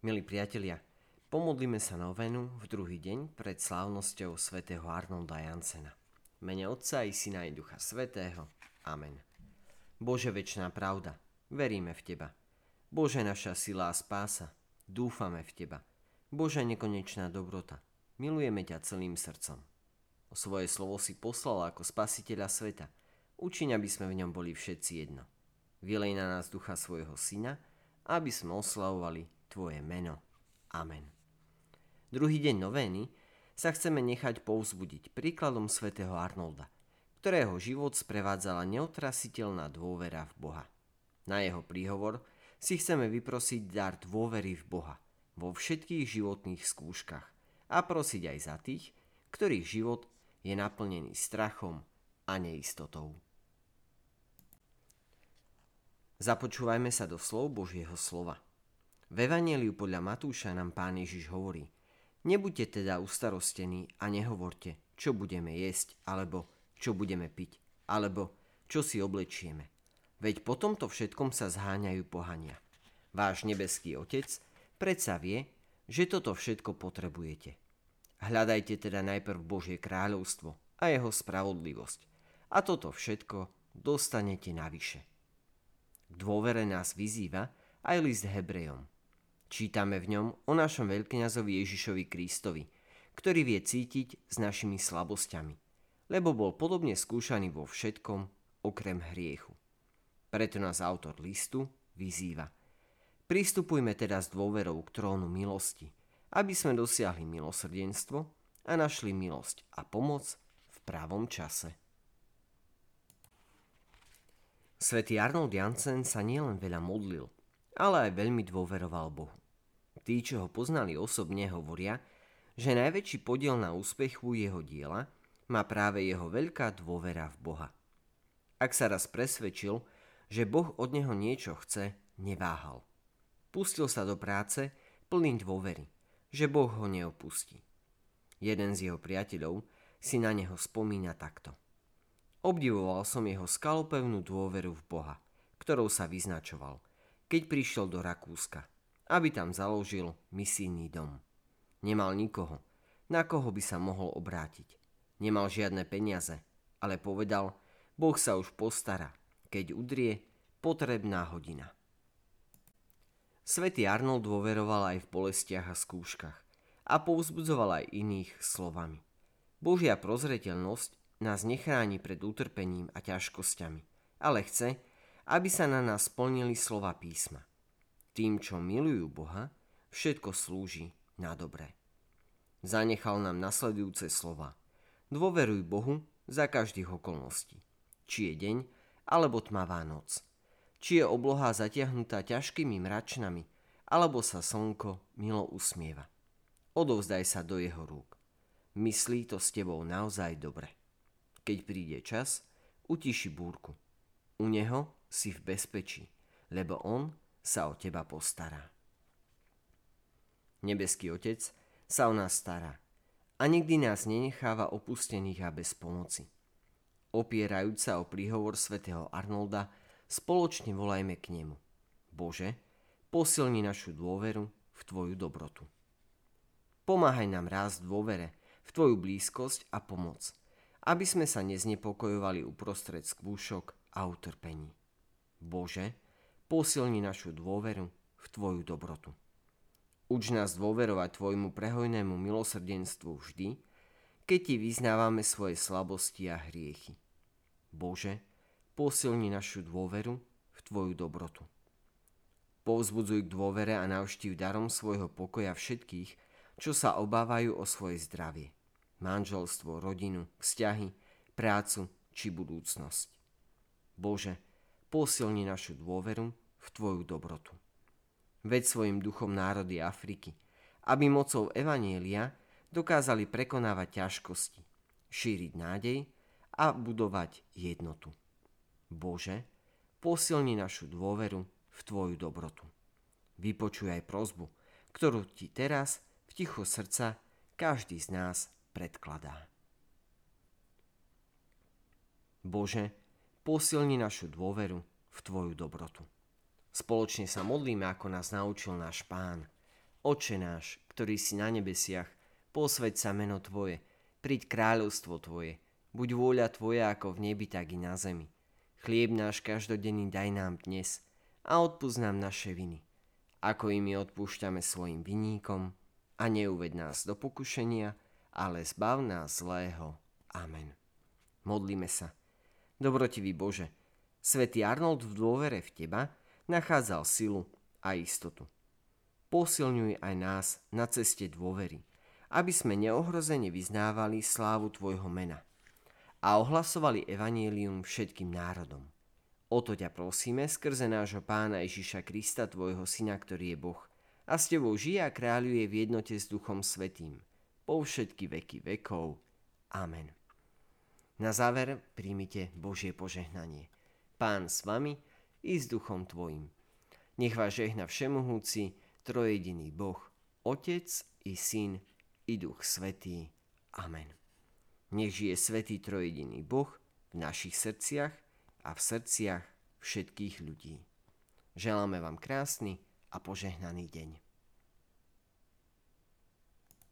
Milí priatelia, pomodlíme sa novenu v druhý deň pred slávnosťou svätého Arnolda Jansena. Mene Otca i Syna i Ducha Svetého. Amen. Bože večná pravda, veríme v Teba. Bože naša sila a spása, dúfame v Teba. Bože nekonečná dobrota, milujeme ťa celým srdcom. O svoje slovo si poslal ako spasiteľa sveta. Učiň, aby sme v ňom boli všetci jedno. Vylej na nás ducha svojho syna, aby sme oslavovali Tvoje meno. Amen. Druhý deň novény sa chceme nechať povzbudiť príkladom svätého Arnolda, ktorého život sprevádzala neotrasiteľná dôvera v Boha. Na jeho príhovor si chceme vyprosiť dar dôvery v Boha vo všetkých životných skúškach a prosiť aj za tých, ktorých život je naplnený strachom a neistotou. Započúvajme sa do slov Božieho slova – v Evangeliu podľa Matúša nám pán Ježiš hovorí Nebuďte teda ustarostení a nehovorte, čo budeme jesť, alebo čo budeme piť, alebo čo si oblečieme. Veď po tomto všetkom sa zháňajú pohania. Váš nebeský Otec predsa vie, že toto všetko potrebujete. Hľadajte teda najprv Božie kráľovstvo a jeho spravodlivosť. A toto všetko dostanete navyše. K dôvere nás vyzýva aj list Hebrejom. Čítame v ňom o našom veľkňazovi Ježišovi Kristovi, ktorý vie cítiť s našimi slabosťami, lebo bol podobne skúšaný vo všetkom okrem hriechu. Preto nás autor listu vyzýva. Pristupujme teda s dôverou k trónu milosti, aby sme dosiahli milosrdenstvo a našli milosť a pomoc v právom čase. Svetý Arnold Jansen sa nielen veľa modlil, ale aj veľmi dôveroval Bohu. Tí, čo ho poznali osobne, hovoria, že najväčší podiel na úspechu jeho diela má práve jeho veľká dôvera v Boha. Ak sa raz presvedčil, že Boh od neho niečo chce, neváhal. Pustil sa do práce plný dôvery, že Boh ho neopustí. Jeden z jeho priateľov si na neho spomína takto. Obdivoval som jeho skalopevnú dôveru v Boha, ktorou sa vyznačoval, keď prišiel do Rakúska – aby tam založil misijný dom. Nemal nikoho, na koho by sa mohol obrátiť. Nemal žiadne peniaze, ale povedal, Boh sa už postará, keď udrie potrebná hodina. Svetý Arnold dôveroval aj v bolestiach a skúškach a povzbudzoval aj iných slovami. Božia prozreteľnosť nás nechráni pred utrpením a ťažkosťami, ale chce, aby sa na nás splnili slova písma. Tým, čo milujú Boha, všetko slúži na dobré. Zanechal nám nasledujúce slova. Dôveruj Bohu za každých okolností. Či je deň, alebo tmavá noc. Či je obloha zatiahnutá ťažkými mračnami, alebo sa slnko milo usmieva. Odovzdaj sa do jeho rúk. Myslí to s tebou naozaj dobre. Keď príde čas, utiši búrku. U neho si v bezpečí, lebo on sa o teba postará. Nebeský Otec sa o nás stará a nikdy nás nenecháva opustených a bez pomoci. Opierajúc sa o príhovor svätého Arnolda, spoločne volajme k nemu. Bože, posilni našu dôveru v Tvoju dobrotu. Pomáhaj nám rásť dôvere, v Tvoju blízkosť a pomoc, aby sme sa neznepokojovali uprostred skúšok a utrpení. Bože, Posilni našu dôveru v Tvoju dobrotu. Uč nás dôverovať Tvojmu prehojnému milosrdenstvu vždy, keď Ti vyznávame svoje slabosti a hriechy. Bože, posilni našu dôveru v Tvoju dobrotu. Povzbudzuj k dôvere a navštív darom svojho pokoja všetkých, čo sa obávajú o svoje zdravie, manželstvo, rodinu, vzťahy, prácu či budúcnosť. Bože, posilni našu dôveru v Tvoju dobrotu. Veď svojim duchom národy Afriky, aby mocou Evanielia dokázali prekonávať ťažkosti, šíriť nádej a budovať jednotu. Bože, posilni našu dôveru v Tvoju dobrotu. Vypočuj aj prozbu, ktorú Ti teraz v tichu srdca každý z nás predkladá. Bože, posilni našu dôveru v Tvoju dobrotu. Spoločne sa modlíme, ako nás naučil náš Pán. Oče náš, ktorý si na nebesiach, posveď sa meno Tvoje, príď kráľovstvo Tvoje, buď vôľa Tvoja ako v nebi, tak i na zemi. Chlieb náš každodenný daj nám dnes a odpúsť nám naše viny, ako i my odpúšťame svojim viníkom a neuved nás do pokušenia, ale zbav nás zlého. Amen. Modlíme sa. Dobrotivý Bože, Svetý Arnold v dôvere v Teba nachádzal silu a istotu. Posilňuj aj nás na ceste dôvery, aby sme neohrozene vyznávali slávu Tvojho mena a ohlasovali evanielium všetkým národom. O to ťa prosíme skrze nášho pána Ježiša Krista, Tvojho syna, ktorý je Boh, a s Tebou žije a kráľuje v jednote s Duchom Svetým, po všetky veky vekov. Amen. Na záver príjmite Božie požehnanie – Pán s vami i s duchom tvojim. Nech vás žehna všemohúci, trojediný Boh, Otec i Syn i Duch Svetý. Amen. Nech žije Svetý trojediný Boh v našich srdciach a v srdciach všetkých ľudí. Želáme vám krásny a požehnaný deň.